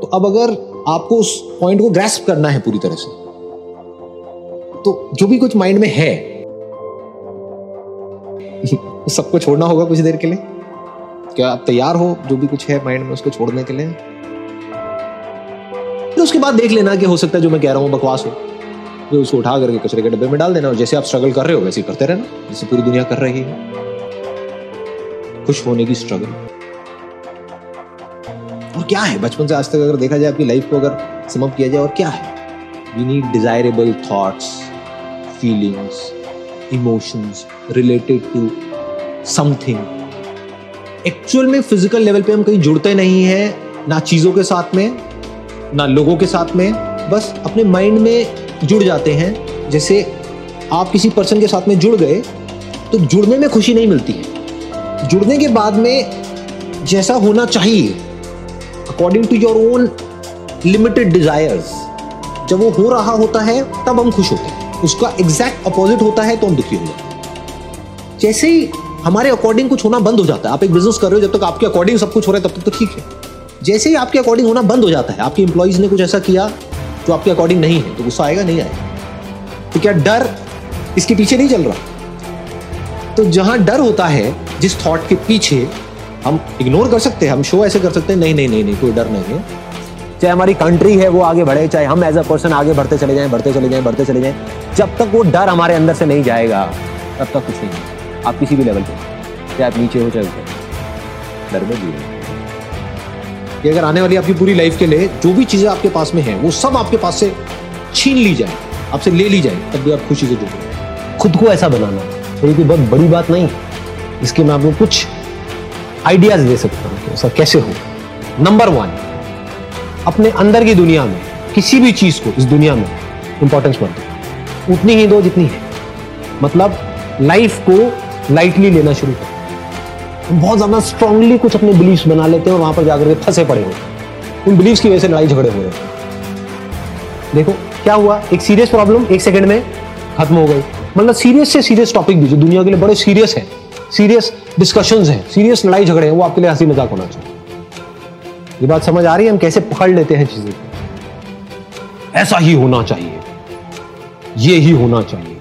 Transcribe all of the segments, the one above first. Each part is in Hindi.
तो अब अगर आपको उस पॉइंट को ग्रेस्प करना है पूरी तरह से तो जो भी कुछ माइंड में है, सबको छोड़ना होगा कुछ देर के लिए। क्या आप तैयार हो जो भी कुछ है माइंड में उसको छोड़ने के लिए? फिर उसके बाद देख लेना कि हो सकता है जो मैं कह रहा हूँ बकवास हो। जो उसको उठा करके कचरे के डब्बे में डाल देना और जैसे आप स्ट्रगल कर रहे हो, वैसे करते रहना। जैसे पूरी दुनिया कर रही है। खुश होने की स्ट्रगल और क्या है? बचपन से आज तक अगर देखा जाए, आपकी लाइफ को अगर समअप किया जाए, और क्या है? We need desirable thoughts feelings emotions related to something actual में फ़िज़िकल लेवल पे हम कहीं जुड़ते नहीं हैं, ना चीज़ों के साथ में, ना लोगों के साथ में, बस अपने माइंड में जुड़ जाते हैं। जैसे आप किसी पर्सन के साथ में जुड़ गए तो जुड़ने में खुशी नहीं मिलती है। जुड़ने के बाद में जैसा होना चाहिए। According to your own limited desires जब वो हो रहा होता है, तब हम खुश होते हैं। उसका एग्जैक्ट अपोजिट होता है तो हम दुखी हो। जैसे ही हमारे अकॉर्डिंग कुछ होना बंद हो जाता है, आप एक बिज़नेस कर रहे हो, जब तक आपके अकॉर्डिंग सब कुछ हो रहा है, तब तक तो ठीक है। जैसे ही आपके अकॉर्डिंग होना बंद हो जाता है, आपके इंप्लॉइज ने कुछ ऐसा किया जो आपके अकॉर्डिंग नहीं है तो गुस्सा आएगा, नहीं आएगा। तो क्या डर इसके पीछे नहीं चल रहा? तो जहाँ डर होता है, जिस थॉट के पीछे हम इग्नोर कर सकते हैं, हम शो ऐसे कर सकते हैं, नहीं नहीं नहीं नहीं, कोई डर नहीं है। चाहे हमारी कंट्री है, वो आगे बढ़े, चाहे हम एज अ पर्सन आगे बढ़ते चले जाएँ, बढ़ते चले जाएँ, बढ़ते चले जाएँ, जब तक वो डर हमारे अंदर से नहीं जाएगा, तब तक कुछ नहीं आप किसी भी लेवल पे, चाहे आप नीचे हो, चाहे ऊपर। डर में ज़ीरो कि अगर आने वाली आपकी पूरी लाइफ के लिए जो भी चीज़ें आपके पास में है, वो सब आपके पास से छीन ली जाए, आपसे ले ली जाए, तब भी आप खुशी से जुड़े खुद को ऐसा बनाना तो ये बहुत बड़ी बात नहीं। इसके मैं आपको कुछ आइडियाज़ दे सकता हूँ ऐसा कैसे हो? नंबर वन अपने अंदर की दुनिया में, किसी भी चीज़ को इस दुनिया में इंपॉर्टेंस मत दो। उतनी ही दो जितनी है। मतलब लाइफ को लाइटली लेना शुरू करो। बहुत ज़्यादा स्ट्रांगली कुछ अपने बिलीव्स बना लेते हैं और वहाँ पर जाकर के फंसे पड़े हो। उन बिलीव्स की वजह से लड़ाई झगड़े हो रहे देखो, क्या हुआ? एक सीरियस प्रॉब्लम एक सेकंड में खत्म हो गई। मतलब सीरियस से सीरियस टॉपिक भी, जो दुनिया के लिए बड़े सीरियस है। सीरियस डिस्कशन है सीरियस लड़ाई झगड़े हैं, वो आपके लिए हँसी मज़ाक होना चाहिए। ये बात समझ आ रही है, हम कैसे पकड़ लेते हैं चीज़ें ऐसा ही होना चाहिए। ये ही होना चाहिए।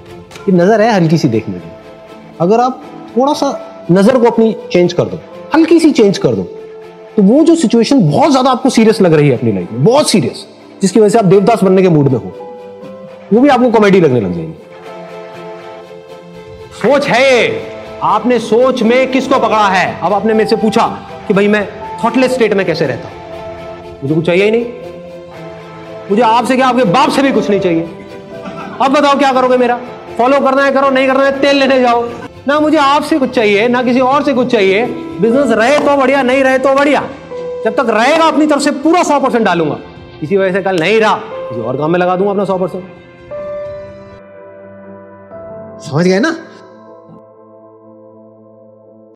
ये नज़र है हल्की सी देखने में। अगर आप थोड़ा सा नज़र को अपनी चेंज कर दो, हल्की सी चेंज कर दो तो वो जो सिचुएशन बहुत ज़्यादा आपको सीरियस लग रही है अपनी लाइफ में, बहुत सीरियस जिसकी वजह से आप देवदास बनने के मूड में हो, वो भी आपको कॉमेडी लगने लग जाएगी। सोच है आपने सोच में किसको पकड़ा है? अब आपने मेरे से पूछा कि भाई मैं थॉटलेस स्टेट में कैसे रहता हूँ। मुझे कुछ चाहिए ही नहीं। मुझे आपसे क्या, आपके बाप से भी कुछ नहीं चाहिए। अब बताओ क्या करोगे मेरा? फॉलो करना है, करो, नहीं करना है, तेल लेने जाओ। ना मुझे आपसे कुछ चाहिए, ना किसी और से कुछ चाहिए। बिज़नेस रहे तो बढ़िया, नहीं रहे तो बढ़िया। जब तक रहेगा अपनी तरफ़ से पूरा सौ परसेंट डालूँगा। इसी वजह से कल नहीं रहा। किसी और काम में लगा दूँगा अपना सौ परसेंट। समझ गए ना?